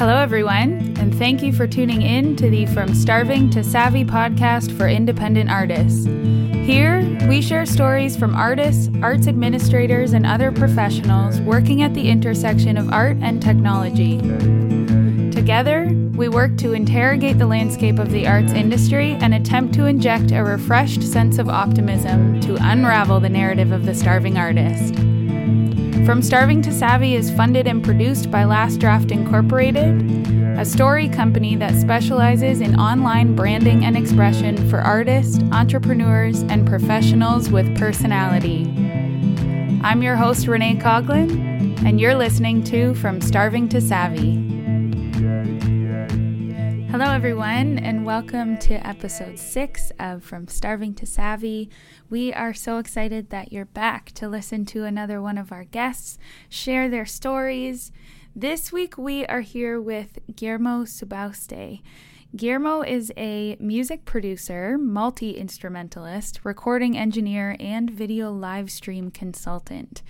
Hello, everyone, and thank you for tuning in to the From Starving to Savvy podcast for independent artists. Here, we share stories from artists, arts administrators, and other professionals working at the intersection of art and technology. Together, we work to interrogate the landscape of the arts industry and attempt to inject a refreshed sense of optimism to unravel the narrative of the starving artist. From Starving to Savvy is funded and produced by Last Draft Incorporated, a story company that specializes in online branding and expression for artists, entrepreneurs, and professionals with personality. I'm your host, Renee Coughlin, and you're listening to From Starving to Savvy. Hello, everyone, and welcome to episode six of From Starving to Savvy. We are so excited that you're back to listen to another one of our guests share their stories. This week, we are here with Guillermo Subauste. Guillermo is a music producer, multi instrumentalist, recording engineer, and video live stream consultant.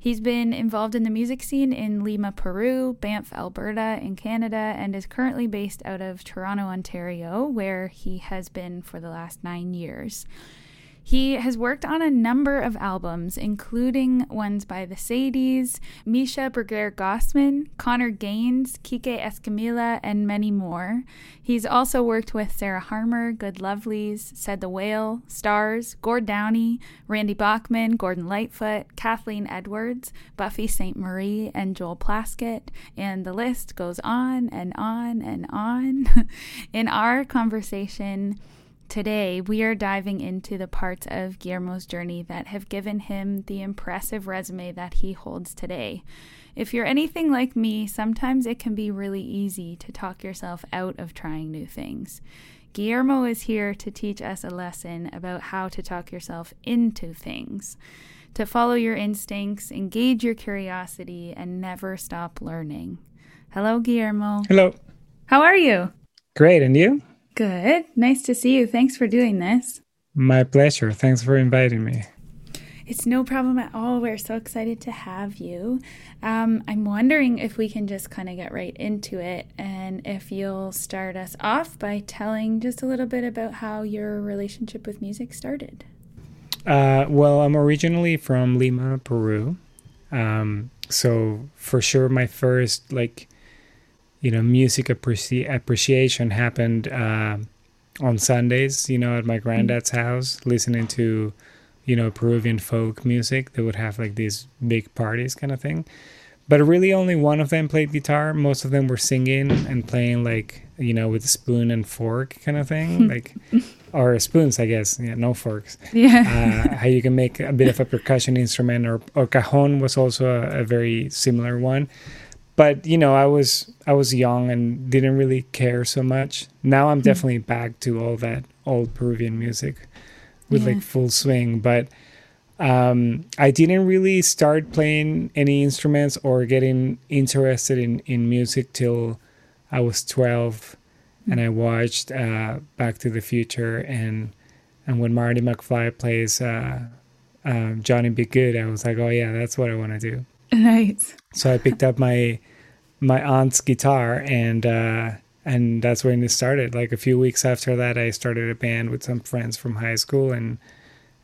He's been involved in the music scene in Lima, Peru, Banff, Alberta, in Canada, and is currently based out of Toronto, Ontario, where he has been for the last nine years. He has worked on a number of albums, including ones by the Sadies, Measha Brueggergosman, Connor Gaines, Kike Escamilla, and many more. He's also worked with Sarah Harmer, Good Lovelies, Said the Whale, Stars, Gord Downie, Randy Bachman, Gordon Lightfoot, Kathleen Edwards, Buffy Sainte-Marie, and Joel Plaskett, and the list goes on and on and on. In our conversation, Today, we are diving into the parts of Guillermo's journey that have given him the impressive resume that he holds today. If you're anything like me, sometimes it can be really easy to talk yourself out of trying new things. Guillermo is here to teach us a lesson about how to talk yourself into things, to follow your instincts, engage your curiosity, and never stop learning. Hello, Guillermo. Hello. How are you? Great. And you? Good. Nice to see you. Thanks for doing this. My pleasure. Thanks for inviting me. It's no problem at all. We're so excited to have you. Um, I'm wondering if we can just kind of get right into it and if you'll start us off by telling just a little bit about how your relationship with music started. Uh, well, I'm originally from Lima, Peru. Um, so for sure, my first like you know, music appreci- appreciation happened uh, on Sundays, you know, at my granddad's house, listening to, you know, Peruvian folk music. They would have like these big parties kind of thing. But really, only one of them played guitar. Most of them were singing and playing like, you know, with a spoon and fork kind of thing, like, or spoons, I guess. Yeah, no forks. Yeah. uh, how you can make a bit of a percussion instrument, or or cajon was also a, a very similar one but you know i was i was young and didn't really care so much now i'm hmm. definitely back to all that old peruvian music with yeah. like full swing but um, i didn't really start playing any instruments or getting interested in in music till i was 12 mm. and i watched uh, back to the future and and when marty mcfly plays uh, uh, johnny b. goode i was like oh yeah that's what i want to do Nice. So I picked up my my aunt's guitar and uh, and that's when it started. Like a few weeks after that, I started a band with some friends from high school and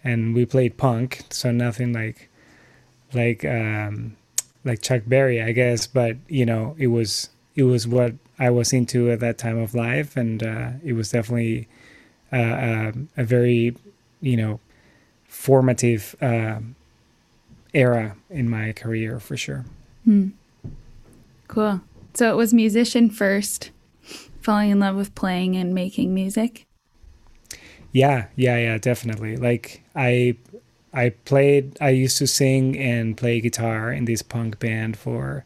and we played punk. So nothing like like um, like Chuck Berry, I guess. But you know, it was it was what I was into at that time of life, and uh, it was definitely uh, uh a very you know formative uh, era in my career for sure. Hmm. Cool. So it was musician first, falling in love with playing and making music. Yeah, yeah, yeah, definitely. Like I I played I used to sing and play guitar in this punk band for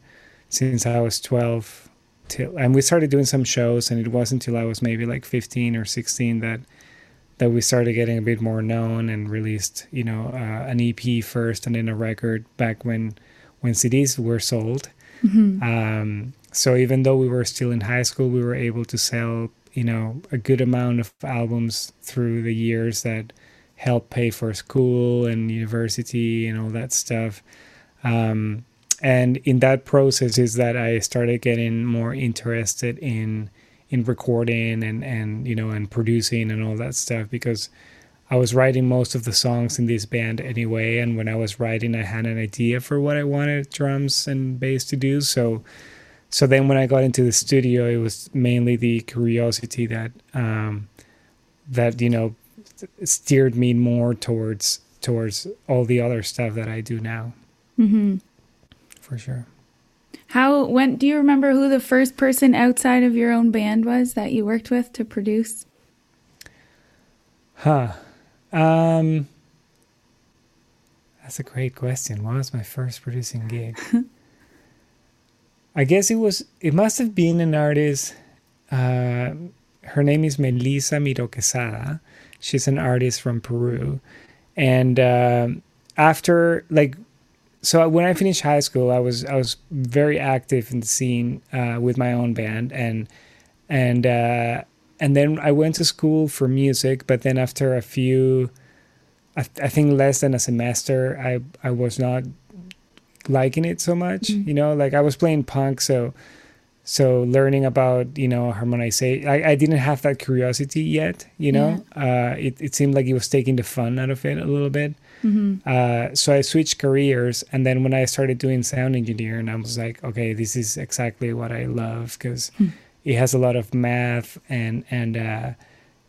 since I was 12 till and we started doing some shows and it wasn't until I was maybe like 15 or 16 that that we started getting a bit more known and released, you know, uh, an EP first and then a record back when when CDs were sold. Mm-hmm. Um, so even though we were still in high school, we were able to sell, you know, a good amount of albums through the years that helped pay for school and university and all that stuff. Um, and in that process is that I started getting more interested in in recording and and you know and producing and all that stuff because I was writing most of the songs in this band anyway and when I was writing I had an idea for what I wanted drums and bass to do so so then when I got into the studio it was mainly the curiosity that um that you know steered me more towards towards all the other stuff that I do now. Mm-hmm. For sure. How when do you remember who the first person outside of your own band was that you worked with to produce? Huh. Um That's a great question. What was my first producing gig? I guess it was it must have been an artist uh her name is Melissa Miro Quesada. She's an artist from Peru. And uh, after like so when I finished high school, I was I was very active in the scene uh, with my own band, and and uh, and then I went to school for music. But then after a few, I, I think less than a semester, I I was not liking it so much. Mm-hmm. You know, like I was playing punk, so so learning about you know harmonization, I, I didn't have that curiosity yet. You know, yeah. uh, it it seemed like it was taking the fun out of it a little bit. Mm-hmm. Uh, so I switched careers, and then when I started doing sound engineering, I was like, okay, this is exactly what I love because mm. it has a lot of math and and uh,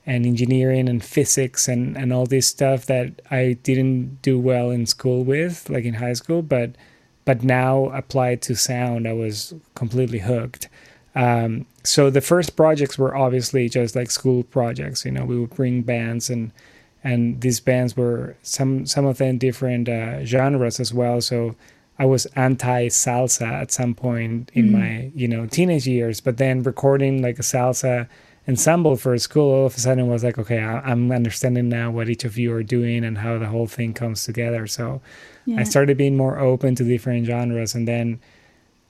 and engineering and physics and and all this stuff that I didn't do well in school with, like in high school, but but now applied to sound, I was completely hooked. Um, so the first projects were obviously just like school projects. You know, we would bring bands and and these bands were some some of them different uh, genres as well. So I was anti salsa at some point in mm. my you know teenage years, but then recording like a salsa ensemble for a school all of a sudden was like okay I, am understanding now what each of you are doing and how the whole thing comes together so yeah. i started being more open to different genres and then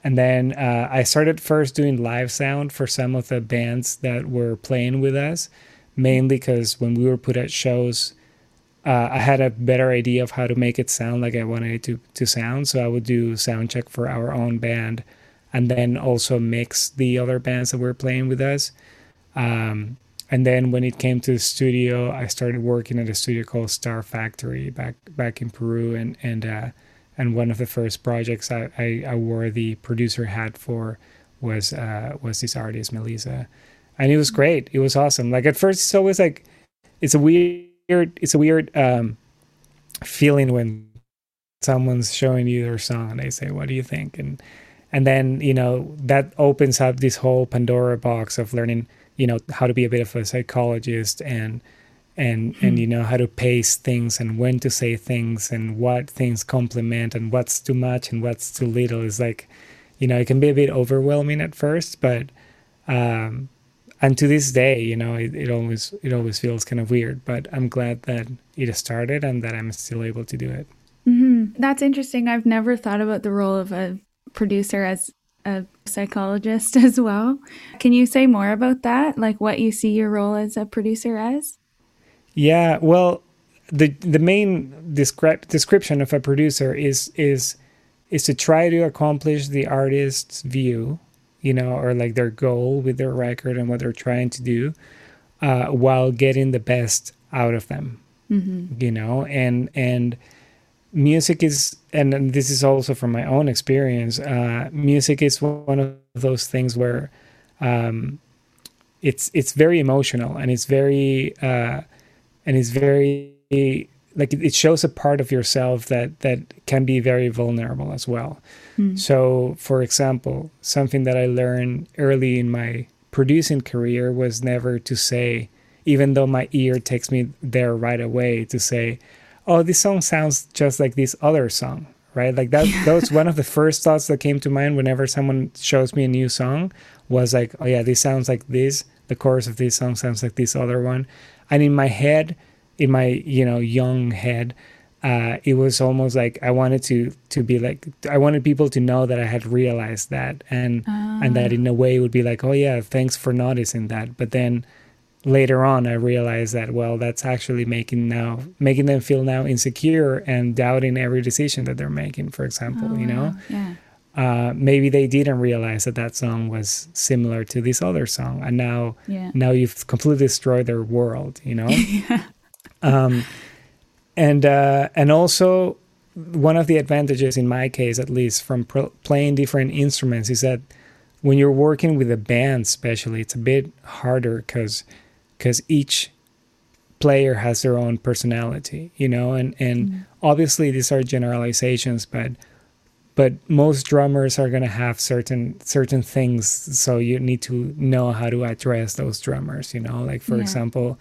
and then uh, i started first doing live sound for some of the bands that were playing with us mainly because when we were put at shows, uh, I had a better idea of how to make it sound like I wanted it to, to sound. So I would do sound check for our own band and then also mix the other bands that were playing with us. Um, and then when it came to the studio, I started working at a studio called Star Factory back back in Peru, and and uh, and one of the first projects I, I, I, wore the producer hat for was uh, was this artist Melissa, and it was great. It was awesome. Like at first, it's always like it's a weird it's a weird um, feeling when someone's showing you their song and they say, "What do you think?" and and then you know that opens up this whole Pandora box of learning, you know, how to be a bit of a psychologist and and hmm. and you know how to pace things and when to say things and what things complement and what's too much and what's too little is like you know it can be a bit overwhelming at first but um and to this day you know it, it always it always feels kind of weird but i'm glad that it started and that i'm still able to do it. Mm-hmm. that's interesting. I've never thought about the role of a producer as a psychologist as well. Can you say more about that? Like what you see your role as a producer as? Yeah well the the main descri- description of a producer is is is to try to accomplish the artist's view you know, or like their goal with their record and what they're trying to do, uh, while getting the best out of them. Mm-hmm. You know, and and music is, and this is also from my own experience. Uh, music is one of those things where um, it's it's very emotional and it's very uh, and it's very like it shows a part of yourself that that can be very vulnerable as well. Mm. so for example something that i learned early in my producing career was never to say even though my ear takes me there right away to say oh this song sounds just like this other song right? Like that that was one of the first thoughts that came to mind whenever someone shows me a new song was like oh yeah this sounds like this. The chorus of this song sounds like this other one. And in my head in my you know young head uh, it was almost like I wanted to to be like I wanted people to know that I had realized that and and that in a way it would be like oh yeah thanks for noticing that but then later on I realized that well that's actually making now making them feel now insecure and doubting every decision that they're making for example oh, you know yeah uh, maybe they didn't realize that that song was similar to this other song, and now Yeah. now you've completely destroyed their world. You know. yeah. Um, and uh, and also one of the advantages in my case at least from playing different instruments is that when you're working with a band especially it's a bit harder because because each player has their own personality you know and and obviously these are generalizations but but most drummers are going to have certain certain things so you need to know how to address those drummers you know like for Yeah. example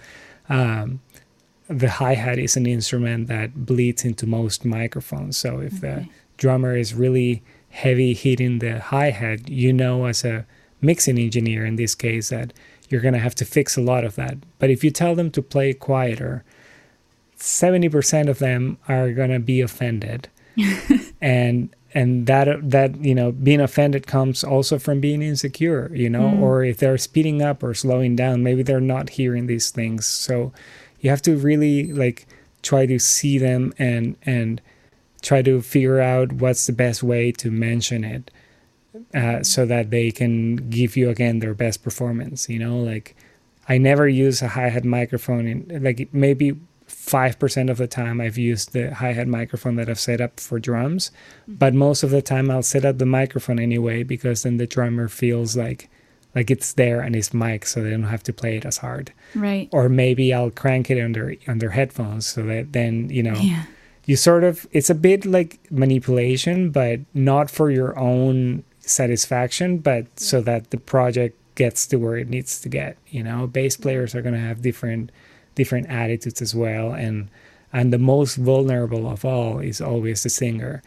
um, the hi-hat is an instrument that bleeds into most microphones. So if the drummer is really heavy hitting the hi-hat you know as a mixing engineer in this case that you're going to have to fix a lot of that. But if you tell them to play quieter 70% of them are going to be offended. And and that that you know being offended comes also from being insecure you know Mm. or if they're speeding up or slowing down maybe they're not hearing these things. So you have to really like try to see them and and try to figure out what's the best way to mention it uh, so that they can give you again their best performance you know? Like i never use a hi-hat microphone in like maybe 5% of the time i've used the hi-hat microphone that i've set up for drums but most of the time i'll set up the microphone anyway because then the drummer feels like like it's there and it's mic so they don't have to play it as hard. Right. or maybe i'll crank it under under headphones so that then you know Yeah. you sort of it's a bit like manipulation but not for your own satisfaction but so that the project gets to where it needs to get you know? Bass players are going to have different different attitudes as well and and the most vulnerable of all is always the singer.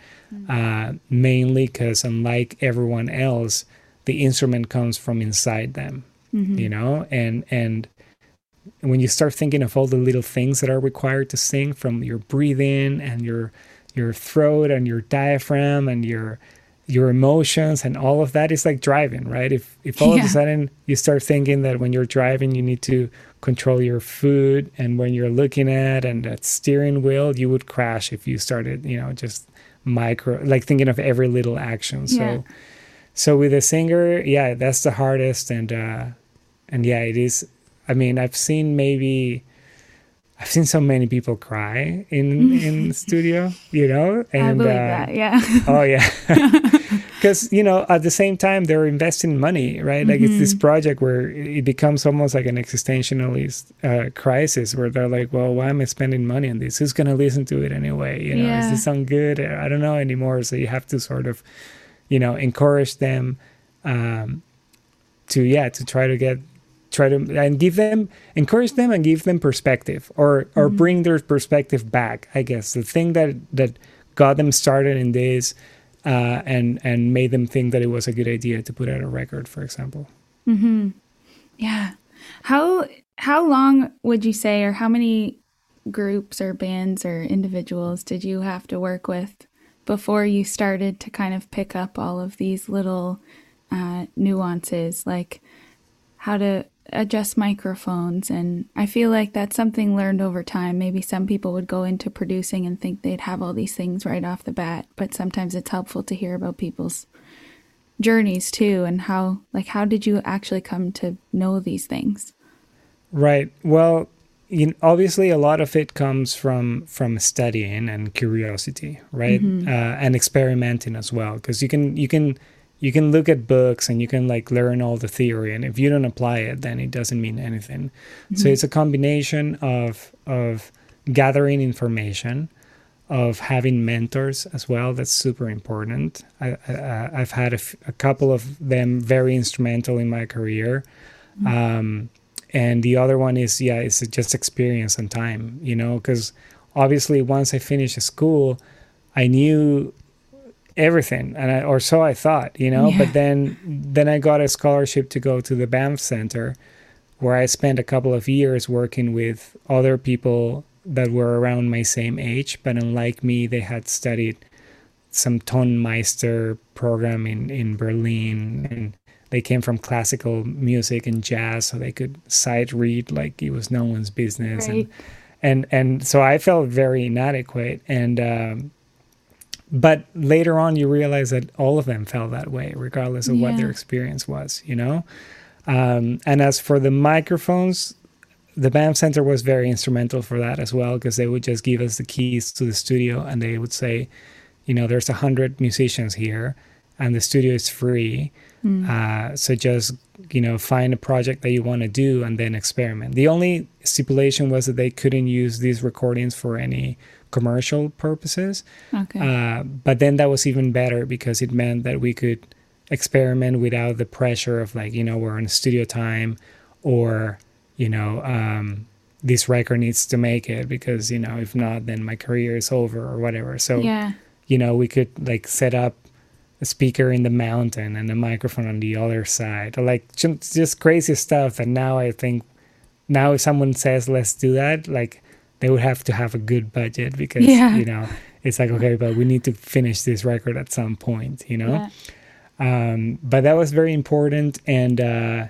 Uh, mainly because unlike everyone else the instrument comes from inside them Mhm. you know and and when you start thinking of all the little things that are required to sing from your breathing and your your throat and your diaphragm and your your emotions and all of that is like driving right if if all Yeah. of a sudden you start thinking that when you're driving you need to control your food and when you're looking at and that steering wheel you would crash if you started you know just micro like thinking of every little action Yeah. so with a singer yeah that's the hardest and uh and yeah it is i mean i've seen maybe i've seen so many people cry in in studio you know and I believe uh, that. Yeah. oh yeah because you know at the same time they're investing money right like it's Mm-hmm. this project where it becomes almost like an existentialist uh, crisis where they're like well why am i spending money on this who's going to listen to it anyway you know Yeah. is this sound good i don't know anymore so you have to sort of you know encourage them um, to yeah to try to get try to and give them encourage them and give them perspective or or Mm-hmm. bring their perspective back i guess the thing that that got them started in this uh, and and made them think that it was a good idea to put out a record for example Mm-hmm. Yeah. How how long would you say, or how many groups or bands or individuals did you have to work with before you started to kind of pick up all of these little uh, nuances, like how to adjust microphones? And I feel like that's something learned over time. Maybe some people would go into producing and think they'd have all these things right off the bat, but sometimes it's helpful to hear about people's journeys too and how like how did you actually come to know these things Right. Well, you know, obviously, a lot of it comes from from studying and curiosity, right, uh, and experimenting as well. Because you can you can you can look at books and you can like learn all the theory, and if you don't apply it, then it doesn't mean anything. So it's a combination of of gathering information, of having mentors as well. That's super important. I, I, I've had a, f- a couple of them very instrumental in my career. Um, and the other one is yeah it's just experience and time you know because obviously once i finished school i knew everything and I, or so i thought you know Yeah. but then then i got a scholarship to go to the banff center where i spent a couple of years working with other people that were around my same age but unlike me they had studied some tonmeister program in in berlin and they came from classical music and jazz so they could sight read like it was no one's business Right. and and and so i felt very inadequate and um but later on, you realize that all of them felt that way, regardless of what their experience was, you know? Um, and as for the microphones, the Banff Center was very instrumental for that as well, because they would just give us the keys to the studio and they would say, you know, there's a hundred musicians here and the studio is free. Mm. Uh, so just you know find a project that you want to do and then experiment. The only stipulation was that they couldn't use these recordings for any commercial purposes. Okay. Uh, but then that was even better because it meant that we could experiment without the pressure of like you know we're on studio time or you know um, this record needs to make it because you know if not then my career is over or whatever. So yeah. you know we could like set up a speaker in the mountain and a microphone on the other side like just crazy stuff And now i think now if someone says let's do that like they would have to have a good budget because Yeah. you know it's like okay but we need to finish this record at some point you know Yeah. um, but that was very important and uh,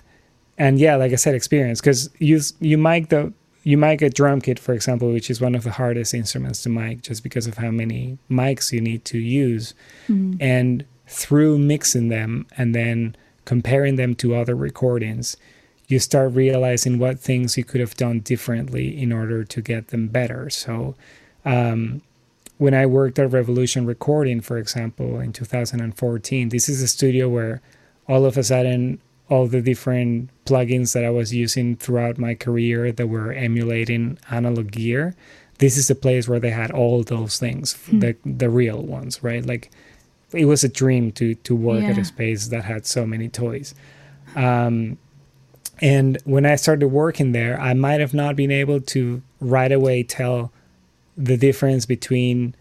and yeah like i said experience because you you mic the you mic a drum kit for example which is one of the hardest instruments to mic just because of how many mics you need to use Mhm. and through mixing them and then comparing them to other recordings you start realizing what things you could have done differently in order to get them better so um, when i worked at revolution recording for example in 2014 this is a studio where all of a sudden all the different plugins that i was using throughout my career that were emulating analog gear this is the place where they had all those things Hmm. the the real ones right like it was a dream to to work at a space that had so many toys. Um, and when I started working there, I might have not been able to right away tell the difference between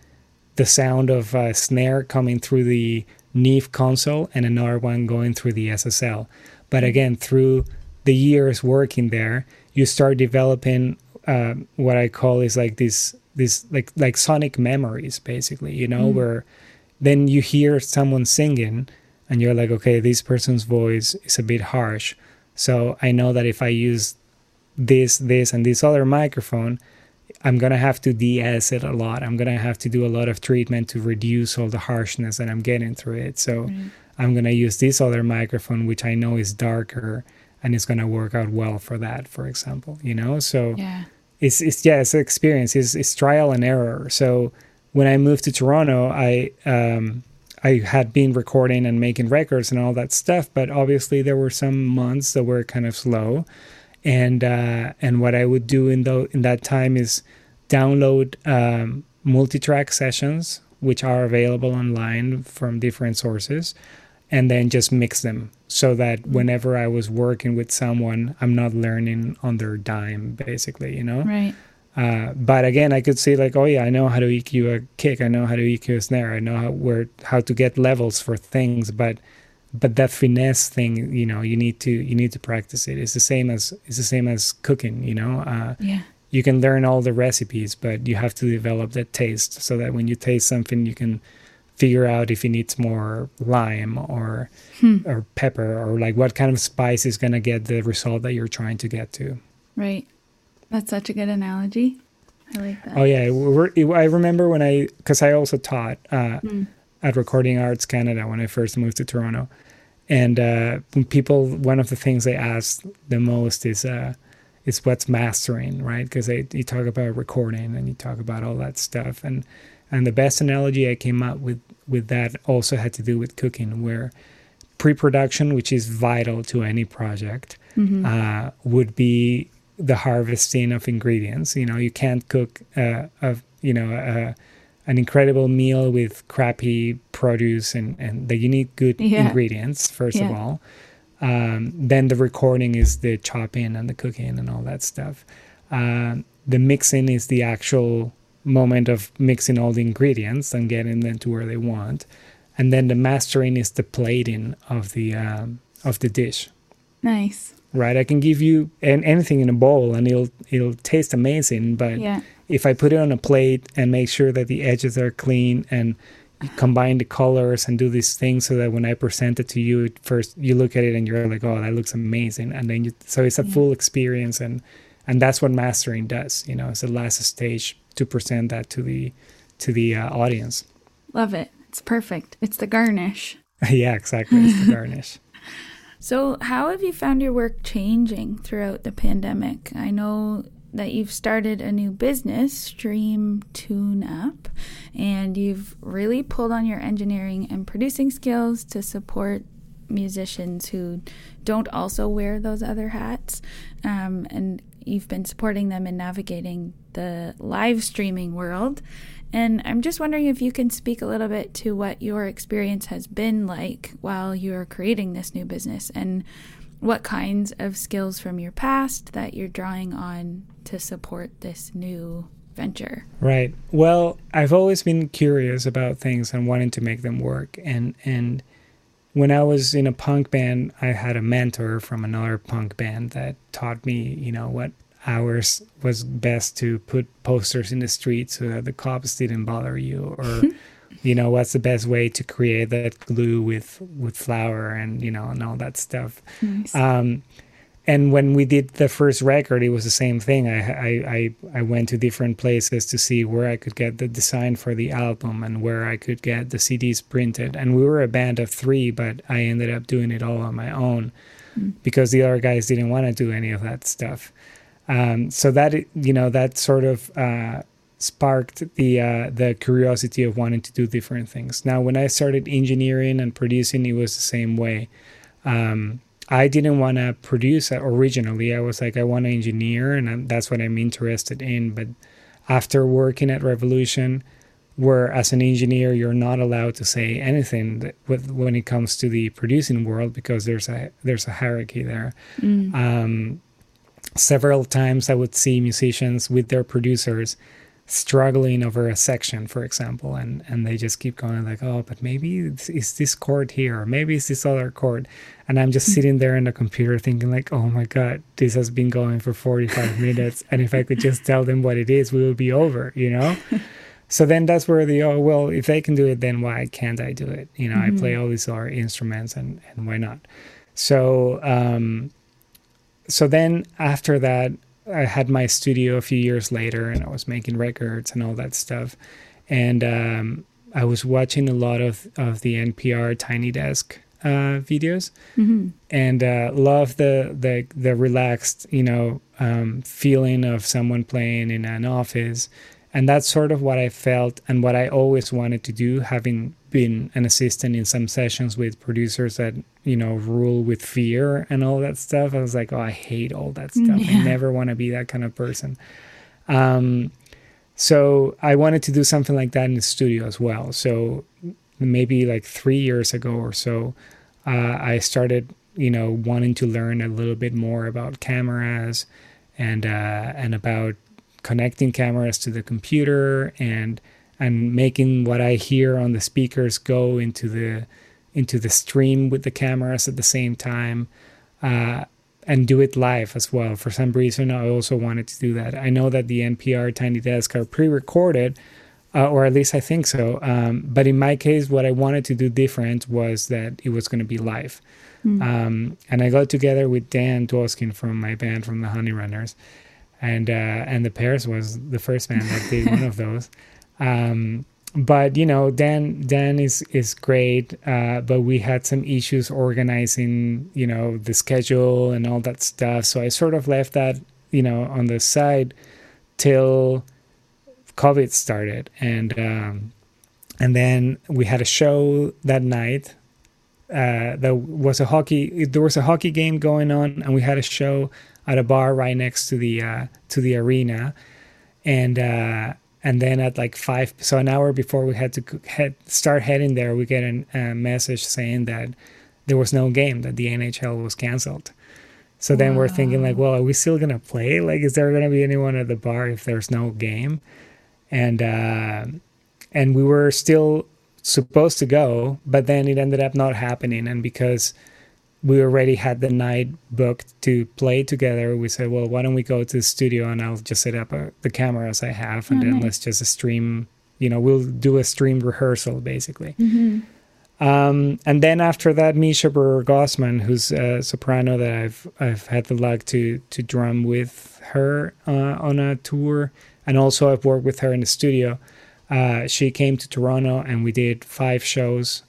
the sound of a snare coming through the Neve console and another one going through the SSL. But again, through the years working there, you start developing uh, what I call is like this this like like sonic memories, basically. You know, Mm. where then you hear someone singing and you're like okay this person's voice is a bit harsh. So i know that if i use this this and this other microphone i'm going to have to de-ess it a lot. I'm going to have to do a lot of treatment to reduce all the harshness that i'm getting through it. So Right. i'm going to use this other microphone which i know is darker and it's going to work out well for that for example you know? So Yeah. it's it's yeah it's experience. It's, it's trial and error. So when i moved to toronto i um i had been recording and making records and all that stuff but obviously there were some months that were kind of slow. And uh and what i would do in the in that time is download um multi-track sessions which are available online from different sources and then just mix them so that whenever i was working with someone i'm not learning on their dime basically you know? Right. Uh, but again, I could see like, oh yeah, I know how to EQ a kick. I know how to EQ a snare. I know how, where how to get levels for things. But but that finesse thing, you know, you need to you need to practice it. It's the same as it's the same as cooking. You know, uh, Yeah. you can learn all the recipes, but you have to develop that taste so that when you taste something, you can figure out if it needs more lime or Hmm. or pepper or like what kind of spice is gonna get the result that you're trying to get to. Right. That's such a good analogy. I like that. Oh yeah, I remember when I because I also taught uh, Mm. at Recording Arts Canada when I first moved to Toronto, and uh, when people one of the things they ask the most is uh, is what's mastering, right? Because they you talk about recording and you talk about all that stuff, and and the best analogy I came up with with that also had to do with cooking, where pre-production, which is vital to any project, Mhm. uh, would be the harvesting of ingredients. You know, you can't cook uh, a you know a, an incredible meal with crappy produce, and and that you need good Yeah. ingredients first of all. Um, then the recording is the chopping and the cooking and all that stuff. Um, the mixing is the actual moment of mixing all the ingredients and getting them to where they want, and then the mastering is the plating of the um, of the dish Nice. Right? I can give you an, anything in a bowl and it'll it'll taste amazing, but Yeah. if I put it on a plate and make sure that the edges are clean and combine the colors and do these things so that when I present it to you, first you look at it and you're like, oh, that looks amazing, and then you so it's a Yeah. full experience and and that's what mastering does. You know, it's the last stage to present that to the to the uh, audience. Love it. It's perfect. It's the garnish. yeah, exactly. It's the garnish. So, how have you found your work changing throughout the pandemic? I know that you've started a new business, Stream Tune Up, and you've really pulled on your engineering and producing skills to support musicians who don't also wear those other hats. Um, and you've been supporting them in navigating the live streaming world. And I'm just wondering if you can speak a little bit to what your experience has been like while you're creating this new business and what kinds of skills from your past that you're drawing on to support this new venture. Right. Well, I've always been curious about things and wanting to make them work and and when I was in a punk band, I had a mentor from another punk band that taught me, you know, what hours was best to put posters in the street so that the cops didn't bother you? Or you know what's the best way to create that glue with with flour and you know and all that stuff? Nice. um, and when we did the first record it was the same thing. I, I i i went to different places to see where i could get the design for the album and where i could get the cds printed. And we were a band of three but i ended up doing it all on my own mm. because the other guys didn't want to do any of that stuff um, so that you know that sort of uh, sparked the uh, the curiosity of wanting to do different things. Now, when I started engineering and producing, it was the same way. Um, I didn't want to produce originally. I was like, I want to engineer, and that's what I'm interested in. But after working at Revolution, where as an engineer you're not allowed to say anything with, when it comes to the producing world because there's a there's a hierarchy there. Mm. Um, several times I would see musicians with their producers struggling over a section, for example, and and they just keep going like, oh, but maybe it's, this chord here, or maybe it's this other chord, and I'm just sitting there in the computer thinking like, oh my god, this has been going for 45 minutes, and if I could just tell them what it is, we would be over, you know. so then that's where the oh well, if they can do it, then why can't I do it? You know, mm-hmm. I play all these other instruments, and and why not? So um, so then after that, I had my studio a few years later, and I was making records and all that stuff. And um, I was watching a lot of of the NPR Tiny Desk uh, videos, mm-hmm. and uh, love the the the relaxed, you know, um, feeling of someone playing in an office and that's sort of what I felt and what I always wanted to do, having been an assistant in some sessions with producers that, you know, rule with fear and all that stuff. I was like, oh, I hate all that stuff. Yeah. I never want to be that kind of person. Um, so I wanted to do something like that in the studio as well. So maybe like three years ago or so, uh, I started, you know, wanting to learn a little bit more about cameras and uh, and about connecting cameras to the computer and and making what I hear on the speakers go into the into the stream with the cameras at the same time uh, and do it live as well. For some reason, I also wanted to do that. I know that the NPR Tiny Desk are pre-recorded, uh, or at least I think so. Um, but in my case, what I wanted to do different was that it was going to be live. Mm. Um, and I got together with Dan Dwoskin from my band from the Honey Runners and uh, and the Pears was the first band that did one of those. Um, but you know, Dan Dan is is great, uh, but we had some issues organizing, you know, the schedule and all that stuff. So I sort of left that, you know, on the side till COVID started, and um, and then we had a show that night. Uh, there was a hockey. There was a hockey game going on, and we had a show at a bar right next to the uh, to the arena, and uh, and then at like five, so an hour before we had to head, start heading there, we get a uh, message saying that there was no game, that the NHL was canceled. So then wow. we're thinking like, well, are we still gonna play? Like, is there gonna be anyone at the bar if there's no game? And uh, and we were still supposed to go, but then it ended up not happening, and because we already had the night booked to play together. We said, well, why don't we go to the studio and I'll just set up a, the cameras I have and oh, then nice. let's just stream, you know, we'll do a stream rehearsal basically. Mm-hmm. Um, and then after that, Measha Brueggergosman, who's a soprano that I've I've had the luck to to drum with her uh, on a tour, and also I've worked with her in the studio. uh, she came to Toronto and we did five shows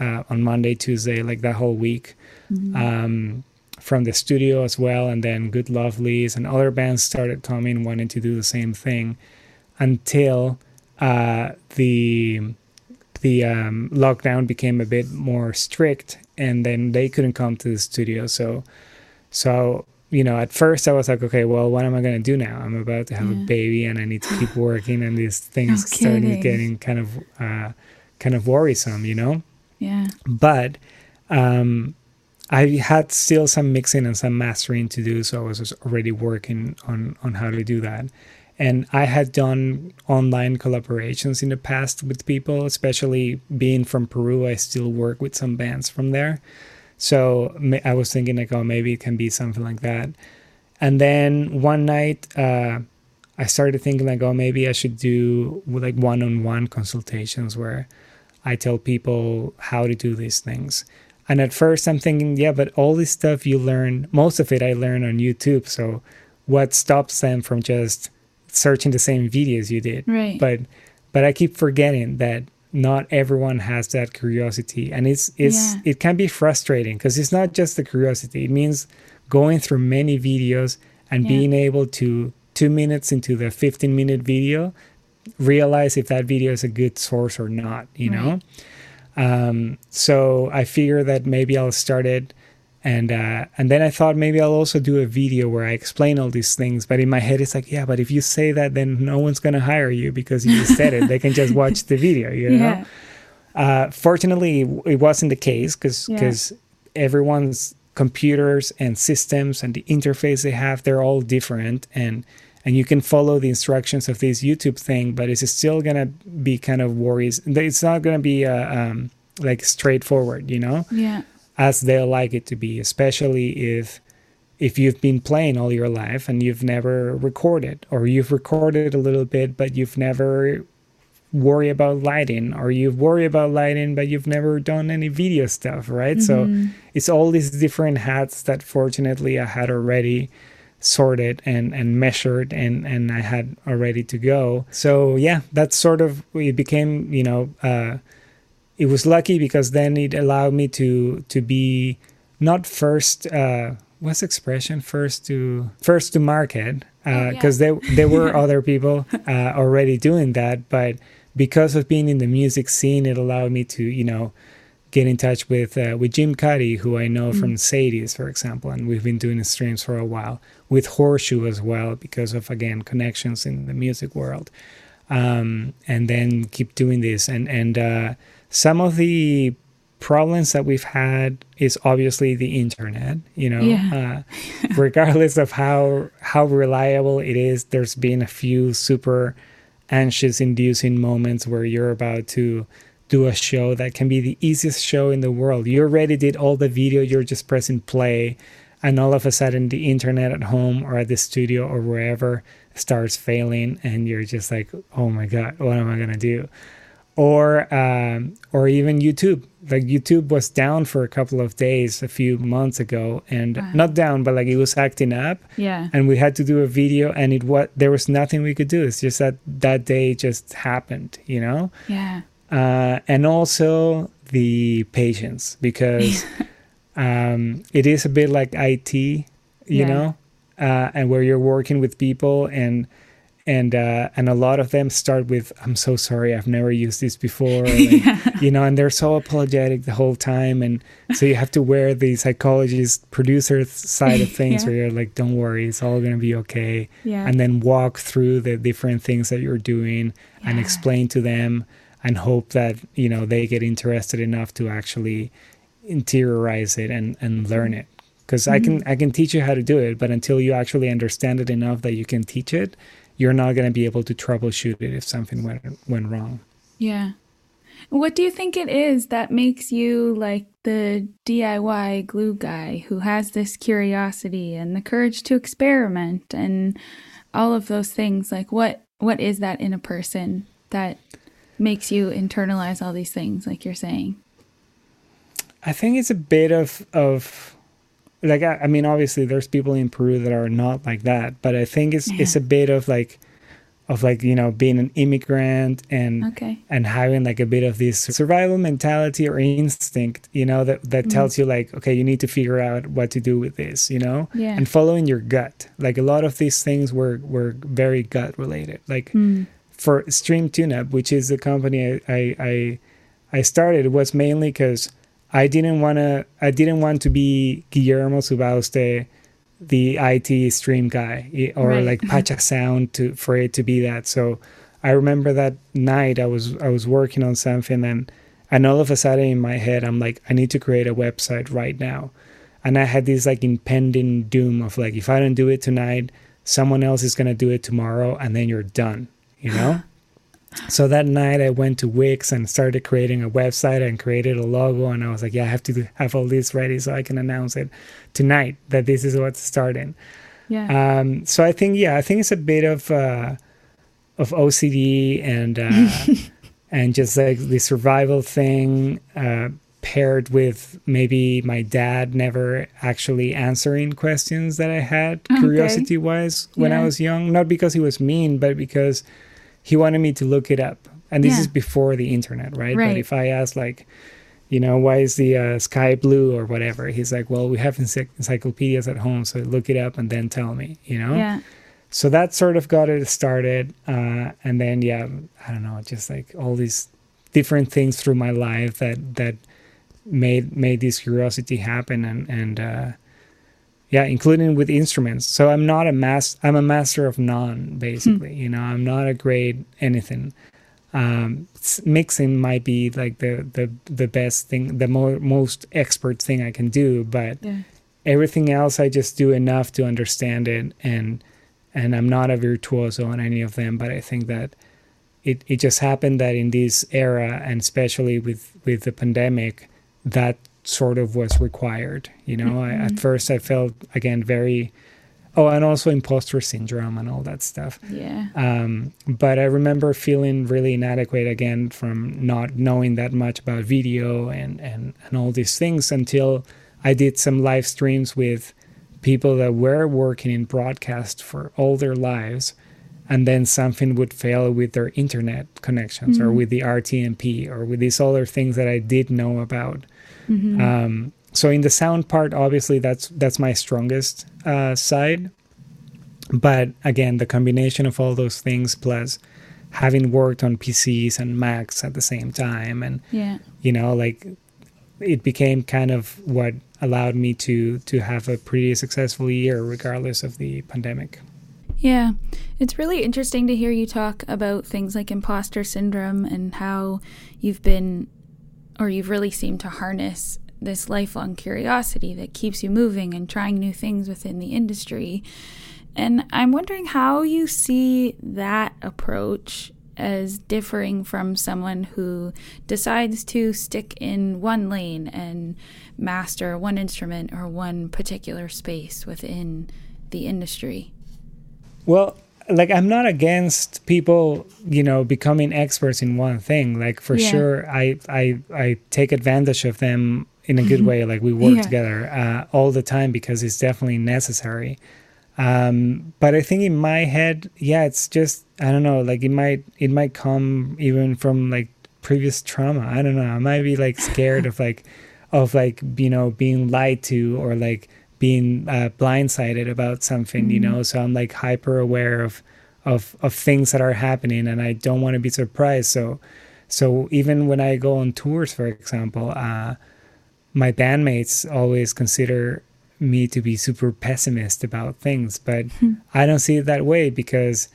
uh, on Monday, Tuesday, like that whole week. Mm-hmm. Um, from the studio as well, and then Good Lovelies and other bands started coming, wanting to do the same thing, until uh, the the um, lockdown became a bit more strict, and then they couldn't come to the studio. So, so you know, at first I was like, okay, well, what am I going to do now? I'm about to have yeah. a baby, and I need to keep working, and these things no started getting kind of uh, kind of worrisome, you know. Yeah. But um, I had still some mixing and some mastering to do, so I was already working on on how to do that. And I had done online collaborations in the past with people, especially being from Peru. I still work with some bands from there, so I was thinking like, oh, maybe it can be something like that. And then one night, uh, I started thinking like, oh, maybe I should do like one-on-one consultations where I tell people how to do these things and at first, I'm thinking, yeah, but all this stuff you learn, most of it I learned on YouTube. So what stops them from just searching the same videos you did? Right. But but I keep forgetting that not everyone has that curiosity, and it's it's yeah. it can be frustrating because it's not just the curiosity. It means going through many videos and yeah. being able to two minutes into the 15 minute video realize if that video is a good source or not. You right. know. Um, so I figure that maybe I'll start it, and uh, and then I thought maybe I'll also do a video where I explain all these things. But in my head, it's like, yeah, but if you say that, then no one's gonna hire you because you said it. They can just watch the video, you know. Yeah. Uh, fortunately, it wasn't the case because because yeah. everyone's computers and systems and the interface they have, they're all different and and you can follow the instructions of this YouTube thing, but it's still gonna be kind of worries. It's not gonna be uh, um, like straightforward, you know, yeah, as they like it to be, especially if if you've been playing all your life and you've never recorded, or you've recorded a little bit but you've never worry about lighting or you worry about lighting but you've never done any video stuff right mm-hmm. so it's all these different hats that fortunately i had already sorted and and measured and and I had already to go. So yeah, that's sort of it became you know uh, it was lucky because then it allowed me to to be not first. Uh, what's expression first to first to market because uh, oh, yeah. there there were other people uh, already doing that, but because of being in the music scene, it allowed me to you know get in touch with uh, with Jim Cuddy, who I know mm. from Sadie's, for example, and we've been doing streams for a while with Horseshoe as well because of again connections in the music world, um, and then keep doing this and and uh, some of the problems that we've had is obviously the internet you know yeah. uh, regardless of how how reliable it is there's been a few super anxious inducing moments where you're about to do a show that can be the easiest show in the world. You already did all the video, you're just pressing play, and all of a sudden the internet at home or at the studio or wherever starts failing, and you're just like, oh my god, what am I gonna do? Or um, or even YouTube. Like YouTube was down for a couple of days a few months ago, and wow. not down, but like it was acting up. Yeah. And we had to do a video, and it what there was nothing we could do. It's just that that day just happened, you know. Yeah uh, and also the patience because um, it is a bit like IT, you yeah. know, uh, and where you're working with people and and uh, and a lot of them start with "I'm so sorry, I've never used this before," like, yeah. you know, and they're so apologetic the whole time, and so you have to wear the psychologist producer side of things yeah. where you're like, "Don't worry, it's all gonna be okay," yeah. and then walk through the different things that you're doing and explain to them and hope that you know they get interested enough to actually interiorize it and and learn it because mm-hmm. i can mm-hmm. i can teach you how to do it but until you actually understand it enough that you can teach it you're not going to be able to troubleshoot it if something went went wrong yeah what do you think it is that makes you like the DIY glue guy who has this curiosity and the courage to experiment and all of those things? Like what what is that in a person that makes you internalize all these things like you're saying i think it's a bit of of like I, I mean obviously there's people in peru that are not like that but i think it's yeah. it's a bit of like of like you know being an immigrant and okay. and having like a bit of this survival mentality or instinct you know that that mm. tells you like okay you need to figure out what to do with this you know yeah. and following your gut like a lot of these things were were very gut related like mm. For stream tune-up which is the company i i i started was mainly because i didn't want to i didn't want to be guillermo subauste the IT stream guy or right. like Pacha Sound to for it to be that. So I remember that night I was I was working on something and and all of a sudden in my head I'm like I need to create a website right now. And I had this like impending doom of like if I don't do it tonight, someone else is going to do it tomorrow and then you're done, you know? so that night I went to Wix and started creating a website and created a logo and I was like, yeah, I have to have all this ready so I can announce it tonight that this is what's starting. Yeah. Um, so I think yeah, I think it's a bit of uh, of OCD and uh, and just like the survival thing uh, paired with maybe my dad never actually answering questions that I had okay. curiosity wise when yeah. I was young. Not because he was mean, but because he wanted me to look it up. And this yeah. is before the internet, right? right? But if I ask like, you know, why is the uh, sky blue or whatever? He's like, well, we have encycl- encyclopedias at home, so look it up and then tell me, you know? Yeah. So that sort of got it started. Uh, and then, yeah, I don't know, just like all these different things through my life that, that made, made this curiosity happen. And, and, uh, yeah including with instruments so i'm not a mas i'm a master of none basically hmm. you know i'm not a great anything um, mixing might be like the the the best thing the mo- most expert thing i can do but yeah. everything else i just do enough to understand it and and i'm not a virtuoso on any of them but i think that it, it just happened that in this era and especially with with the pandemic that sort of was required. You know, mm-hmm. I, at first I felt again very oh, and also imposter syndrome and all that stuff. Yeah. Um, but I remember feeling really inadequate again from not knowing that much about video and and and all these things until I did some live streams with people that were working in broadcast for all their lives and then something would fail with their internet connections mm-hmm. or with the RTMP or with these other things that I did know about Mm-hmm. Um, so in the sound part, obviously that's that's my strongest uh, side. But again, the combination of all those things plus having worked on PCs and Macs at the same time, and yeah. you know, like it became kind of what allowed me to to have a pretty successful year regardless of the pandemic. Yeah, it's really interesting to hear you talk about things like imposter syndrome and how you've been or you've really seemed to harness this lifelong curiosity that keeps you moving and trying new things within the industry. And I'm wondering how you see that approach as differing from someone who decides to stick in one lane and master one instrument or one particular space within the industry. Well, like I'm not against people, you know, becoming experts in one thing. Like for yeah. sure, I I I take advantage of them in a good mm-hmm. way. Like we work yeah. together uh, all the time because it's definitely necessary. Um, but I think in my head, yeah, it's just I don't know. Like it might it might come even from like previous trauma. I don't know. I might be like scared of like of like you know being lied to or like being uh, blindsided about something, mm-hmm. you know. So I'm like hyper aware of of of things that are happening, and I don't want to be surprised. So so even when I go on tours, for example, uh, my bandmates always consider me to be super pessimist about things, but mm-hmm. I don't see it that way because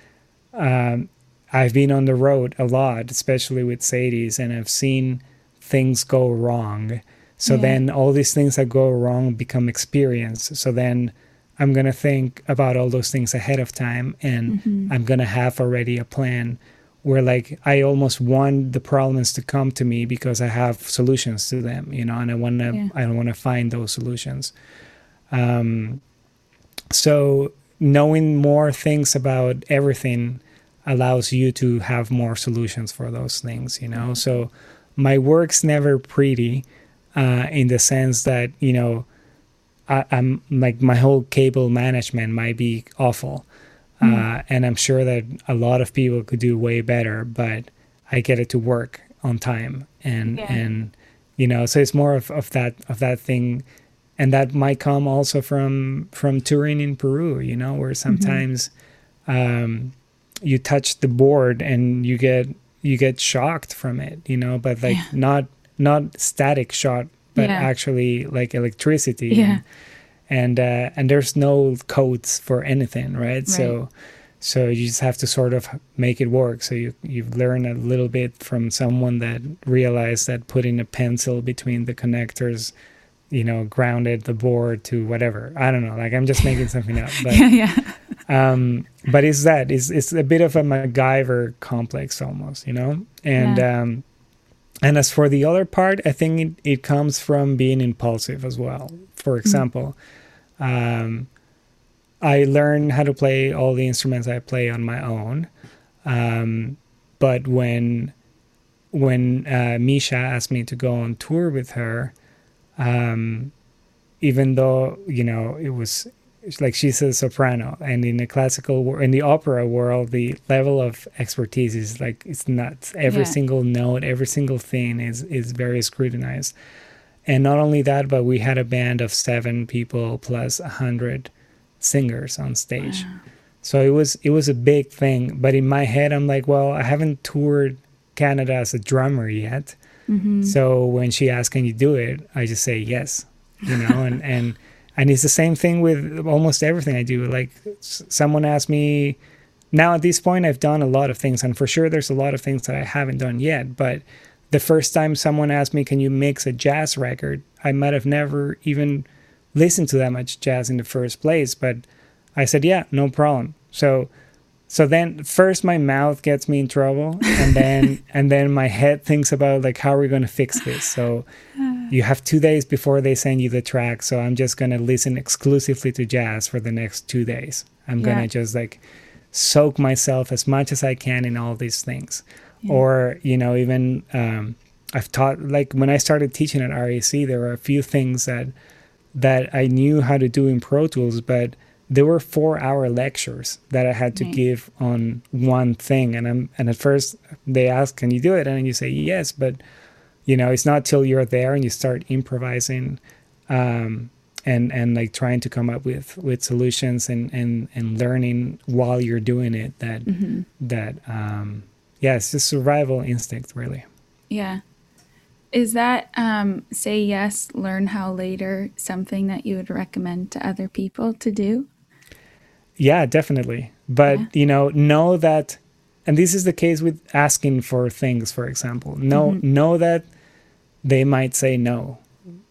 um, I've been on the road a lot, especially with Sadies, and I've seen things go wrong so yeah. then all these things that go wrong become experience. So then I'm going to think about all those things ahead of time and mm-hmm. I'm going to have already a plan where like I almost want the problems to come to me because I have solutions to them, you know, and I want to yeah. I want to find those solutions. Um so knowing more things about everything allows you to have more solutions for those things, you know. Mm-hmm. So my work's never pretty uh, in the sense that you know I, am like my whole cable management might be awful, mm. uh, and I'm sure that a lot of people could do way better, but I get it to work on time, and yeah. and you know, so it's more of, of that of that thing, and that might come also from from touring in Peru, you know, where mm-hmm. sometimes mm-hmm. um, you touch the board and you get you get shocked from it, you know, but like yeah. not not static shot but yeah. actually like electricity. Yeah. And, and uh, and there's no codes for anything, right? right? So so you just have to sort of make it work. So you you've learned a little bit from someone that realized that putting a pencil between the connectors, you know, grounded the board to whatever. I don't know. Like I'm just making something up. But, yeah, yeah. um, but it's that it's it's a bit of a MacGyver complex almost, you know, and. Yeah. Um, and as for the other part, I think it, it comes from being impulsive as well. For mm-hmm. example, mm-hmm um, I learned how to play all the instruments I play on my own. Um, but when when uh, Measha asked me to go on tour with her, um, even though you know it was like she's a soprano, and in the classical in the opera world, the level of expertise is like it's nuts. Every yeah. single note, every single thing is is very scrutinized. And not only that, but we had a band of seven people plus a hundred singers on stage. Wow. So it was it was a big thing. But in my head, I'm like, well, I haven't toured Canada as a drummer yet. Mm-hmm. So when she asks, "Can you do it?" I just say yes. You know, and and and it's the same thing with almost everything I do. Like someone asked me. Now at this point, I've done a lot of things, and for sure, there's a lot of things that I haven't done yet. But the first time someone asked me, Can you mix a jazz record? I might have never even listened to that much jazz in the first place, but I said, Yeah, no problem. So so then first my mouth gets me in trouble and then and then my head thinks about like how are we going to fix this so uh, you have two days before they send you the track so i'm just going to listen exclusively to jazz for the next two days i'm yeah. going to just like soak myself as much as i can in all these things yeah. or you know even um, I've taught like when I started teaching at RAC, there were a few things that that I knew how to do in Pro Tools, but there were four hour lectures that I had to right. give on one thing. And I'm and at first they ask, Can you do it? And you say yes, but you know, it's not till you're there and you start improvising um, and and like trying to come up with with solutions and and and learning while you're doing it that mm-hmm. that um yeah, it's just survival instinct, really. Yeah. Is that um, say yes, learn how later something that you would recommend to other people to do? Yeah, definitely. But, yeah. you know, know that, and this is the case with asking for things, for example. Know, mm-hmm. know that they might say no.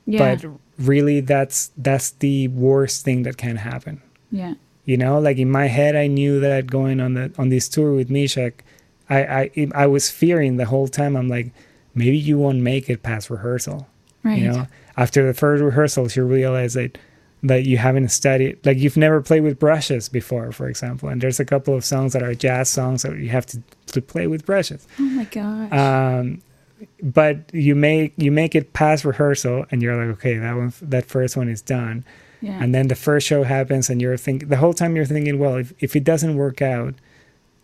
Yeah. But really, that's that's the worst thing that can happen. Yeah. You know, like in my head, I knew that going on the on this tour with Measha, I, I I was fearing the whole time. I'm like, maybe you won't make it past rehearsal. Right. You know, after the first rehearsals, you realize that that you haven't studied, like you've never played with brushes before, for example. And there's a couple of songs that are jazz songs that you have to, to play with brushes. Oh my gosh. Um, but you make you make it past rehearsal, and you're like, okay, that one, that first one is done. Yeah. And then the first show happens, and you're thinking the whole time you're thinking, well, if if it doesn't work out,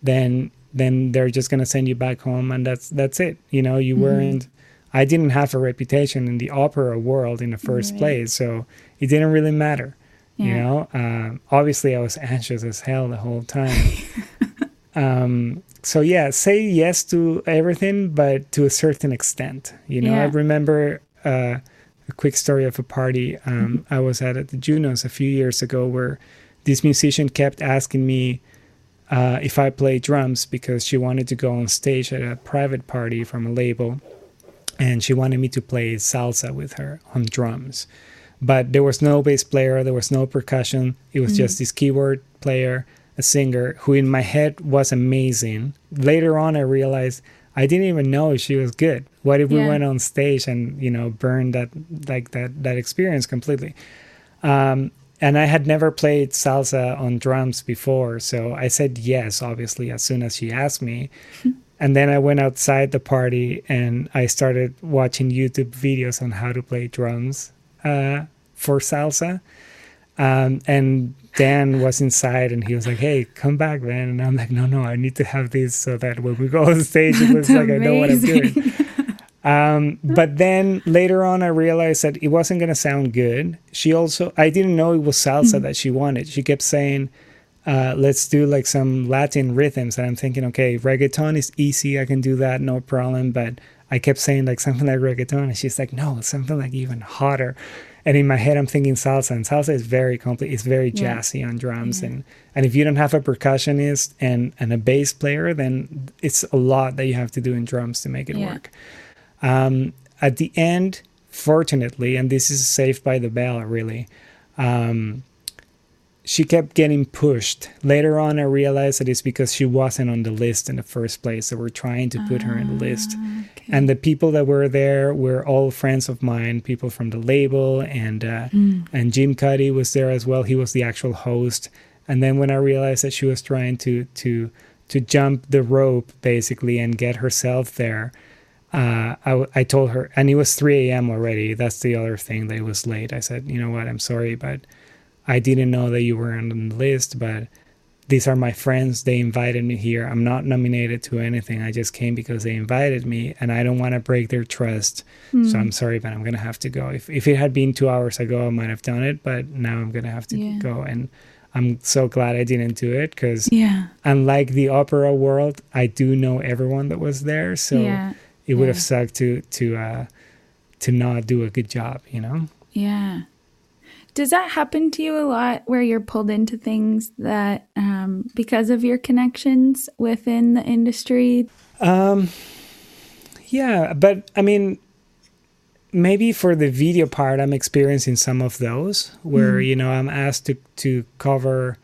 then then they're just gonna send you back home, and that's that's it. You know, you mm-hmm. weren't. I didn't have a reputation in the opera world in the first right. place, so it didn't really matter. Yeah. You know, um, obviously I was anxious as hell the whole time. um, so yeah, say yes to everything, but to a certain extent. You know, yeah. I remember uh, a quick story of a party um, mm-hmm. I was at at the Junos a few years ago, where this musician kept asking me uh, if I play drums because she wanted to go on stage at a private party from a label and she wanted me to play salsa with her on drums. But there was no bass player, there was no percussion. It was mm just this keyboard player, a singer who in my head was amazing. Later on, I realized I didn't even know she was good. What if yeah. we went on stage and you know burned that like that that experience completely? Um, and I had never played salsa on drums before, so I said yes, obviously, as soon as she asked me. and then I went outside the party and I started watching YouTube videos on how to play drums uh, for salsa. Um, and Dan was inside and he was like, Hey, come back, man. And I'm like, No, no, I need to have these so that when we go on stage, it looks like I know what I'm doing. Um, but then later on, I realized that it wasn't going to sound good. She also, I didn't know it was salsa mm-hmm. that she wanted. She kept saying, uh, let's do like some Latin rhythms. And I'm thinking, okay, reggaeton is easy. I can do that, no problem. But I kept saying like something like reggaeton. And she's like, no, something like even hotter. And in my head, I'm thinking salsa. And salsa is very complete. It's very jazzy yeah. on drums. Yeah. And, and if you don't have a percussionist and, and a bass player, then it's a lot that you have to do in drums to make it yeah. work. Um, at the end, fortunately, and this is saved by the bell, really. Um, she kept getting pushed. Later on, I realized that it's because she wasn't on the list in the first place. So we're trying to put her in the list. Ah, okay. And the people that were there were all friends of mine, people from the label, and uh, mm. and Jim Cuddy was there as well. He was the actual host. And then when I realized that she was trying to to to jump the rope basically and get herself there, uh, I, I told her, and it was 3 a.m. already. That's the other thing that it was late. I said, you know what, I'm sorry, but I didn't know that you were on the list, but these are my friends. They invited me here. I'm not nominated to anything. I just came because they invited me, and I don't want to break their trust. Mm. So I'm sorry, but I'm gonna have to go. If if it had been two hours ago, I might have done it, but now I'm gonna have to yeah. go. And I'm so glad I didn't do it because yeah. unlike the opera world, I do know everyone that was there. So yeah. it would yeah. have sucked to to uh, to not do a good job. You know. Yeah. Does that happen to you a lot where you're pulled into things that um, because of your connections within the industry? Um, yeah, but I mean, maybe for the video part, I'm experiencing some of those where mm. you know I'm asked to to cover,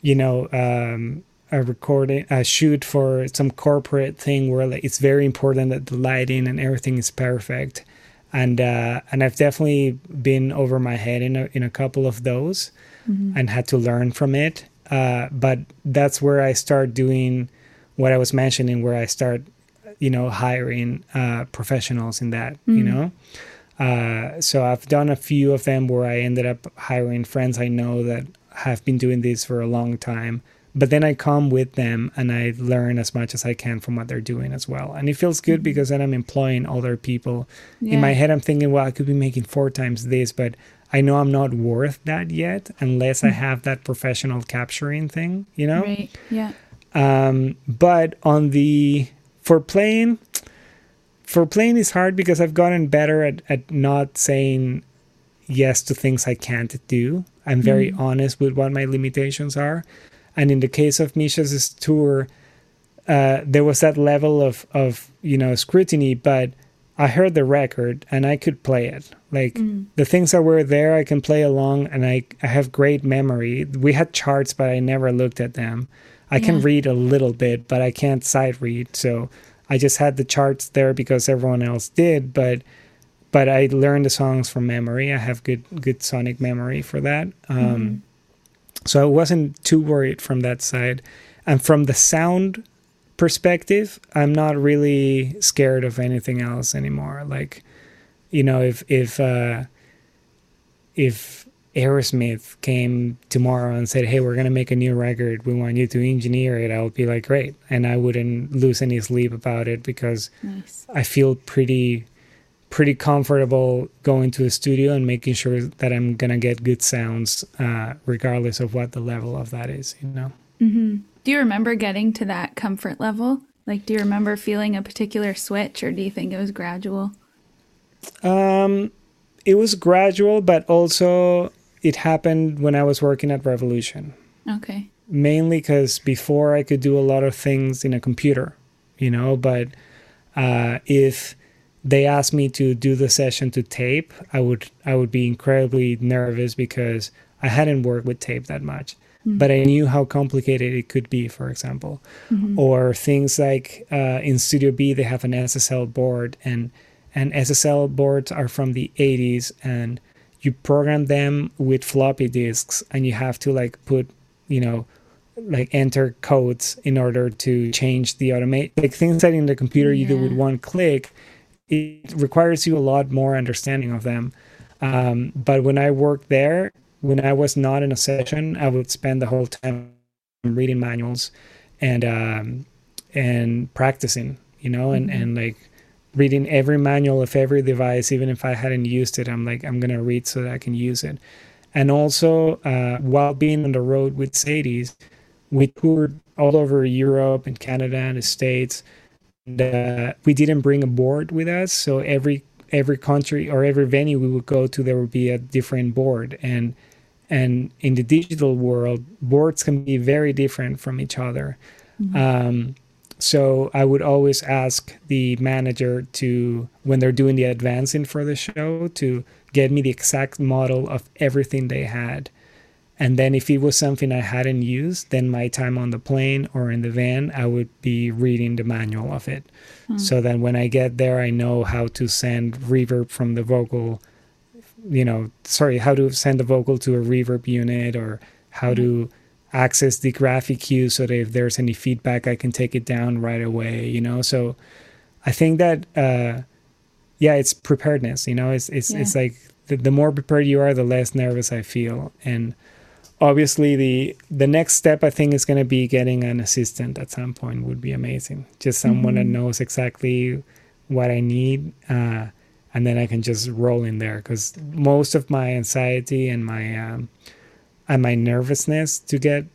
you know, um, a recording, a shoot for some corporate thing where like, it's very important that the lighting and everything is perfect and uh, and I've definitely been over my head in a, in a couple of those mm-hmm. and had to learn from it. Uh, but that's where I start doing what I was mentioning, where I start, you know, hiring uh, professionals in that, mm-hmm. you know. Uh, so I've done a few of them where I ended up hiring friends I know that have been doing this for a long time but then I come with them and I learn as much as I can from what they're doing as well. And it feels good mm-hmm. because then I'm employing other people. Yeah. In my head, I'm thinking, well, I could be making four times this, but I know I'm not worth that yet unless. I have that professional capturing thing, you know? Right. Yeah. Um, but on the, for playing, for playing is hard because I've gotten better at, at not saying yes to things I can't do. I'm very mm-hmm. honest with what my limitations are. And in the case of Measha's tour, uh, there was that level of of you know scrutiny, but I heard the record and I could play it. Like mm. the things that were there, I can play along, and I I have great memory. We had charts, but I never looked at them. I yeah. can read a little bit, but I can't sight read. So I just had the charts there because everyone else did, but but I learned the songs from memory. I have good good sonic memory for that. Um, mm-hmm. So I wasn't too worried from that side. And from the sound perspective, I'm not really scared of anything else anymore. Like, you know, if if uh, if Aerosmith came tomorrow and said, "Hey, we're gonna make a new record. We want you to engineer it," I would be like, "Great," and I wouldn't lose any sleep about it because nice. I feel pretty pretty comfortable going to the studio and making sure that I'm gonna get good sounds, uh, regardless of what the level of that is. You know. Mm-hmm. Do you remember getting to that comfort level? Like, do you remember feeling a particular switch, or do you think it was gradual? Um, it was gradual, but also it happened when I was working at Revolution. Okay. Mainly because before I could do a lot of things in a computer, you know, but uh, if they asked me to do the session to tape, I would I would be incredibly nervous because I hadn't worked with tape that much. Mm-hmm. But I knew how complicated it could be, for example, mm-hmm. or things like uh, in Studio B they have an SSL board, and and SSL boards are from the 80s, and you program them with floppy disks, and you have to like put, you know, like enter codes in order to change the automate like things that in the computer yeah. you do with one click it requires you a lot more understanding of them. Um, but when I worked there, when I was not in a session, I would spend the whole time reading manuals and um, and practicing, you know, and mm-hmm. and like reading every manual of every device, even if I hadn't used it. I'm like, I'm gonna read so that I can use it. And also, uh, while being on the road with Sadies, we toured all over Europe and Canada and the States. And, uh, we didn't bring a board with us, so every every country or every venue we would go to, there would be a different board. And and in the digital world, boards can be very different from each other. Mm-hmm. Um, so I would always ask the manager to, when they're doing the advancing for the show, to get me the exact model of everything they had. And then if it was something I hadn't used, then my time on the plane or in the van, I would be reading the manual of it. Mm. So then when I get there, I know how to send reverb from the vocal you know, sorry, how to send the vocal to a reverb unit or how to access the graphic EQ so that if there's any feedback, I can take it down right away, you know? So I think that, uh, yeah, it's preparedness, you know, it's, it's, yeah. it's like the, the more prepared you are, the less nervous I feel. And obviously the, the next step I think is going to be getting an assistant at some point would be amazing. Just someone mm-hmm. that knows exactly what I need. Uh, and then I can just roll in there because most of my anxiety and my um, and my nervousness to get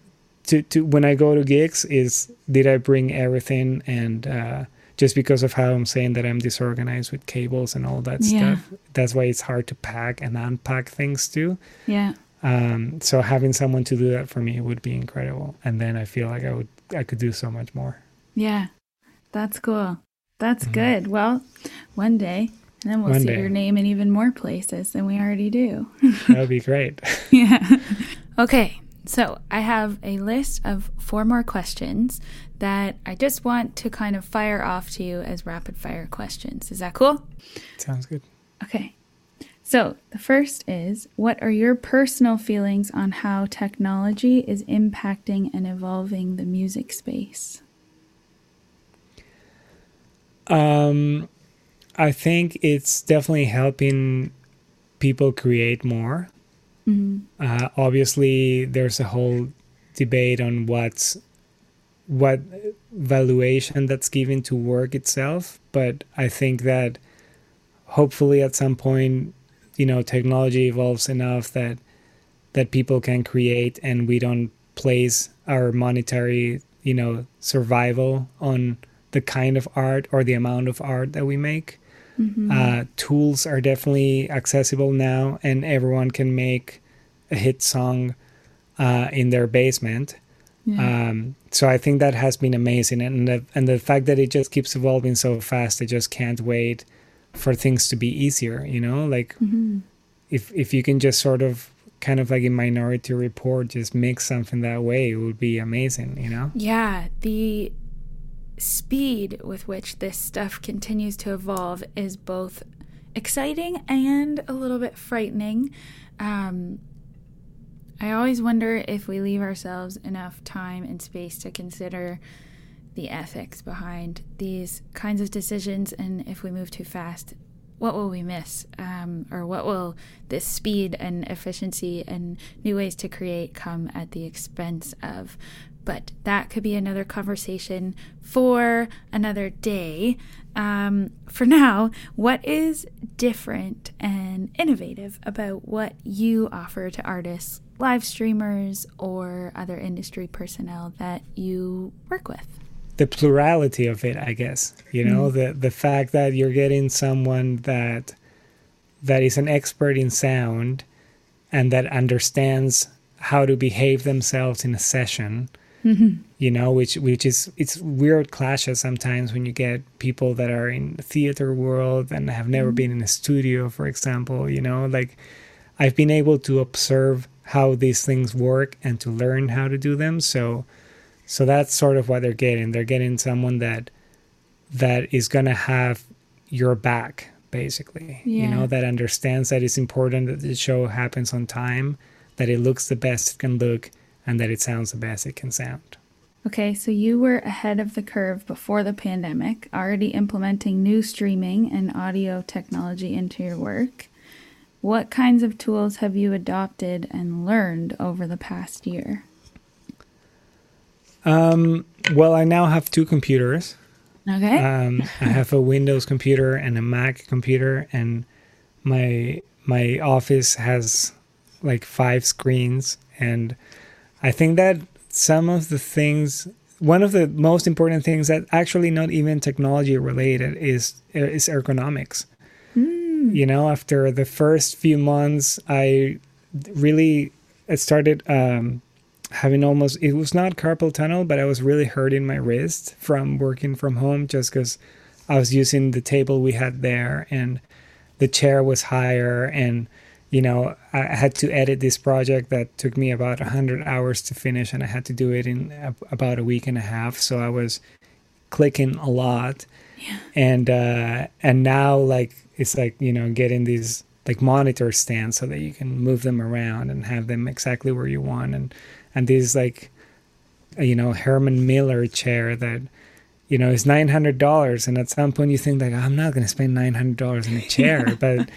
to, to when I go to gigs is did I bring everything and uh, just because of how I'm saying that I'm disorganized with cables and all that yeah. stuff that's why it's hard to pack and unpack things too yeah um, so having someone to do that for me would be incredible and then I feel like I would I could do so much more yeah that's cool that's mm-hmm. good well one day and then we'll One see day. your name in even more places than we already do. that would be great. yeah. Okay. So I have a list of four more questions that I just want to kind of fire off to you as rapid fire questions. Is that cool? Sounds good. Okay. So the first is What are your personal feelings on how technology is impacting and evolving the music space? Um, I think it's definitely helping people create more. Mm-hmm. Uh, obviously, there's a whole debate on what's what valuation that's given to work itself, but I think that hopefully at some point, you know, technology evolves enough that that people can create, and we don't place our monetary, you know, survival on the kind of art or the amount of art that we make. Mm-hmm. Uh, tools are definitely accessible now, and everyone can make a hit song uh, in their basement. Yeah. Um, so I think that has been amazing, and the, and the fact that it just keeps evolving so fast, I just can't wait for things to be easier. You know, like mm-hmm. if if you can just sort of kind of like a minority report just make something that way it would be amazing you know yeah the speed with which this stuff continues to evolve is both exciting and a little bit frightening. Um, I always wonder if we leave ourselves enough time and space to consider the ethics behind these kinds of decisions, and if we move too fast, what will we miss? Um, or what will this speed and efficiency and new ways to create come at the expense of? but that could be another conversation for another day. Um, for now, what is different and innovative about what you offer to artists, live streamers, or other industry personnel that you work with? The plurality of it, I guess. You know, mm. the the fact that you're getting someone that that is an expert in sound and that understands how to behave themselves in a session Mm-hmm. You know, which which is it's weird clashes sometimes when you get people that are in the theater world and have never mm-hmm. been in a studio, for example. You know, like I've been able to observe how these things work and to learn how to do them. So so that's sort of what they're getting. They're getting someone that that is gonna have your back, basically. Yeah. You know, that understands that it's important that the show happens on time, that it looks the best it can look and that it sounds the best it can sound. Okay, so you were ahead of the curve before the pandemic, already implementing new streaming and audio technology into your work. What kinds of tools have you adopted and learned over the past year? Um, well, I now have two computers. Okay. Um, I have a Windows computer and a Mac computer, and my my office has like five screens. And I think that some of the things, one of the most important things that actually not even technology related is is ergonomics. Mm. You know, after the first few months, I really started um, having almost it was not carpal tunnel, but I was really hurting my wrist from working from home just because I was using the table we had there and the chair was higher and you know I had to edit this project that took me about 100 hours to finish and I had to do it in a, about a week and a half. So I was clicking a lot. Yeah. and uh and now like it's like you know getting these like monitor stands so that you can move them around and have them exactly where you want. And and these like you know Herman Miller chair that you know is nine hundred dollars and at some point you think like I'm not gonna spend nine hundred dollars in a chair. But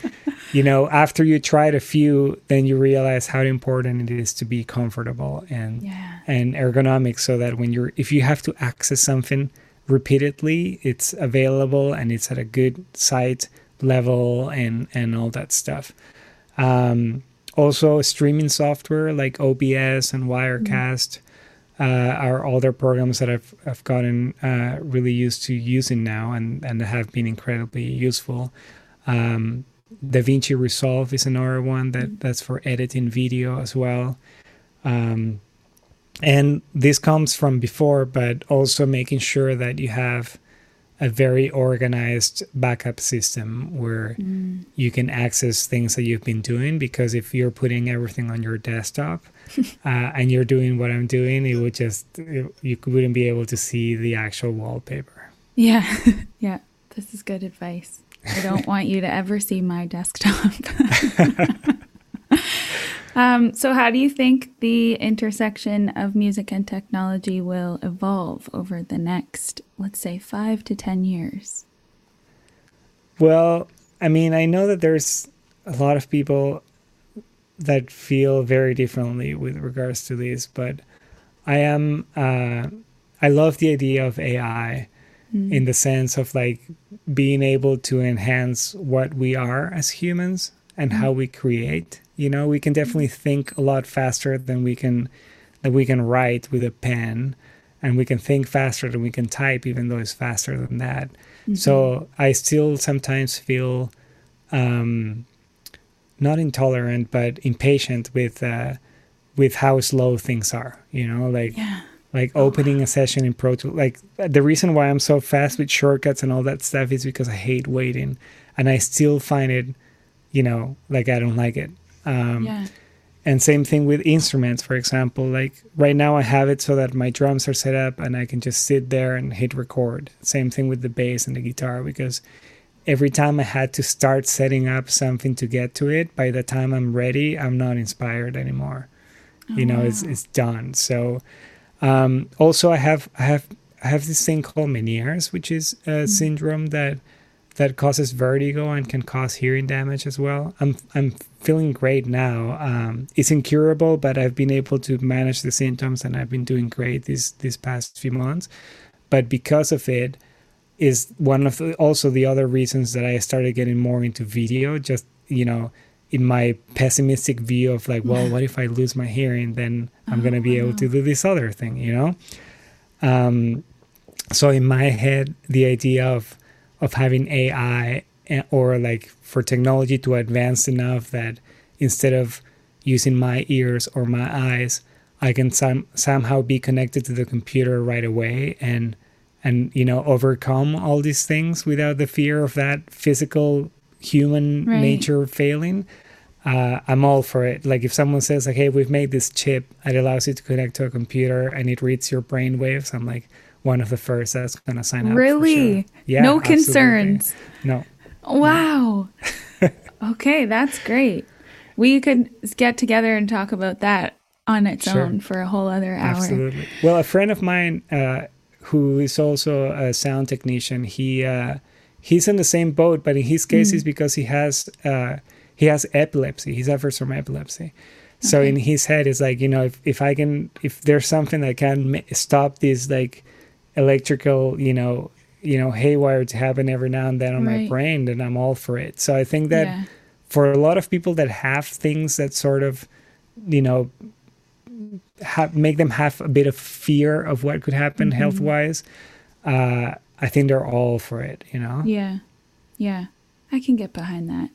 you know after you tried a few then you realize how important it is to be comfortable and Yeah. and ergonomic so that when you're if you have to access something repeatedly it's available and it's at a good site level and and all that stuff. Um also streaming software like obs and wirecast uh, are other programs that I've, I've gotten uh, really used to using now and, and have been incredibly useful. Um, DaVinci Resolve is another one that, that's for editing video as well. Um, and this comes from before, but also making sure that you have a very organized backup system where Mm. you can access things that you've been doing because if you're putting everything on your desktop uh, and you're doing what I'm doing, it would just it, you wouldn't be able to see the actual wallpaper. Yeah. yeah. This is good advice. I don't want you to ever see my desktop. Um, so, how do you think the intersection of music and technology will evolve over the next, let's say, five to 10 years? Well, I mean, I know that there's a lot of people that feel very differently with regards to this, but I am uh, I love the idea of AI Mm. in the sense of like being able to enhance what we are as humans and how we create. You know, we can definitely think a lot faster than we can that we can write with a pen and we can think faster than we can type even though it's faster than that. So I still sometimes feel um, not intolerant, but impatient with uh, with how slow things are. You know, like Yeah. like opening a session in Pro Tools. Like the reason why I'm so fast with shortcuts and all that stuff is because I hate waiting, and I still find it, you know, like I don't like it. Um, yeah. and same thing with instruments, for example. Like right now, I have it so that my drums are set up and I can just sit there and hit record. Same thing with the bass and the guitar because every time I had to start setting up something to get to it, by the time I'm ready, I'm not inspired anymore. You know, it's wow. it's done. So um, also, I have I have I have this thing called Meniere's, which is a syndrome that that causes vertigo and can cause hearing damage as well. I'm I'm feeling great now. Um, it's incurable, but I've been able to manage the symptoms and I've been doing great these these past few months. But because of it, is one of the, also the other reasons that I started getting more into video. Just you know, in my pessimistic view of like, well, what if I lose my hearing? Then I'm Oh, gonna be able to do this other thing, you know. Um, so in my head, the idea of of having AI eh, or like for technology to advance enough that instead of using my ears or my eyes, I can some, somehow be connected to the computer right away and and you know overcome all these things without the fear of that physical human Right. nature failing. Uh, I'm all for it. Like if someone says like, "Hey, we've made this chip. It allows you to connect to a computer and it reads your brain waves," I'm like one of the first that's gonna sign up. Really? sure. Yeah. no absolutely. concerns. No. Wow. okay, that's great. We could get together and talk about that on its Sure. own for a whole other hour. Absolutely. Well, a friend of mine uh, who is also a sound technician, he uh, he's in the same boat, but in his case, Mm. it's because he has uh, he has epilepsy. He suffers from epilepsy. So Okay. in his head, it's like you know, if, if I can, if there's something that can stop this like electrical, you know, you know, haywire to happen every now and then on my brain, then I'm all for it. So I think that yeah. for a lot of people that have things that sort of, you know, ha- make them have a bit of fear of what could happen Mhm. health wise, uh, I think they're all for it. You know. Yeah. Yeah. I can get behind that.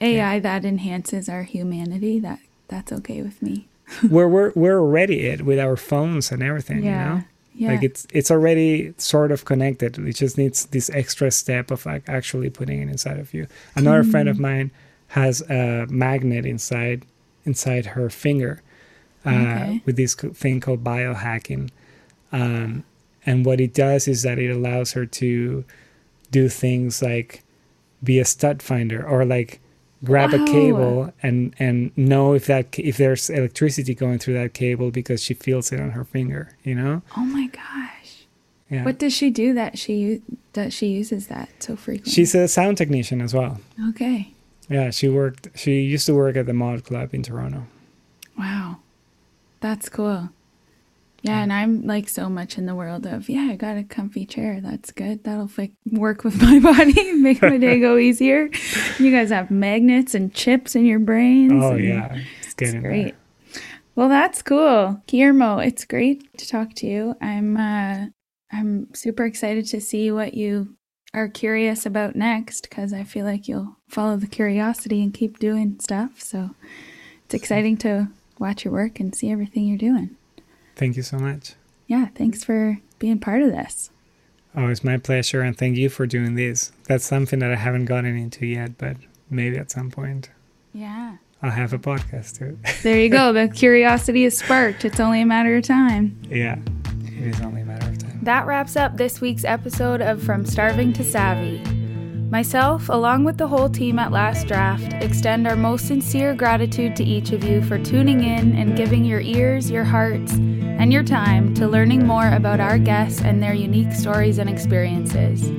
AI that enhances our humanity, that that's okay with me. where we're we're already it with our phones and everything. You know. Yeah. Like it's it's already sort of connected. It just needs this extra step of like actually putting it inside of you. Another friend of Mm. mine has a magnet inside inside her finger uh, Okay. with this thing called biohacking. Um, and what it does is that it allows her to do things like be a stud finder or like grab Wow. a cable and and know if that if there's electricity going through that cable because she feels it on her finger you know oh my gosh. yeah What does she do that she that she uses that so frequently? she's a sound technician as well okay. yeah she worked she used to work at the mod club in toronto Wow. That's cool. Yeah, and I'm like so much in the world of, yeah, I got a comfy chair. That's good. That'll like work with my body, make my day go easier. You guys have magnets and chips in your brains. oh yeah it's It's great. Well, that's cool. Guillermo, it's great to talk to you. I'm uh I'm super excited to see what you are curious about next because I feel like you'll follow the curiosity and keep doing stuff. So it's exciting to watch your work and see everything you're doing. Thank you so much Yeah, thanks for being part of this. oh it's my pleasure and thank you for doing this that's something that i haven't gotten into yet but maybe at some point Yeah. i'll have a podcast too There you go. the curiosity is sparked. It's only a matter of time. yeah it is only a matter of time That wraps up this week's episode of From Starving to Savvy. Myself, along with the whole team at Last Draft, extend our most sincere gratitude to each of you for tuning in and giving your ears, your hearts, and your time to learning more about our guests and their unique stories and experiences.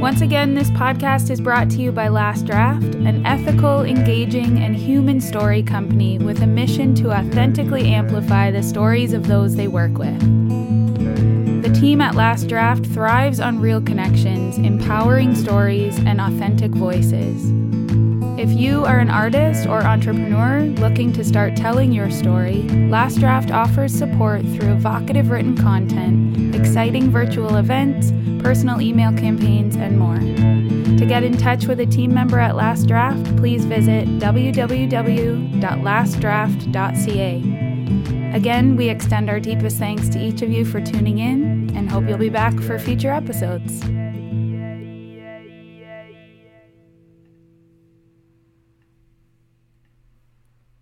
Once again, this podcast is brought to you by Last Draft, an ethical, engaging, and human story company with a mission to authentically amplify the stories of those they work with. Team at Last Draft thrives on real connections, empowering stories, and authentic voices. If you are an artist or entrepreneur looking to start telling your story, Last Draft offers support through evocative written content, exciting virtual events, personal email campaigns, and more. To get in touch with a team member at Last Draft, please visit www.lastdraft.ca. Again, we extend our deepest thanks to each of you for tuning in and hope you'll be back for future episodes.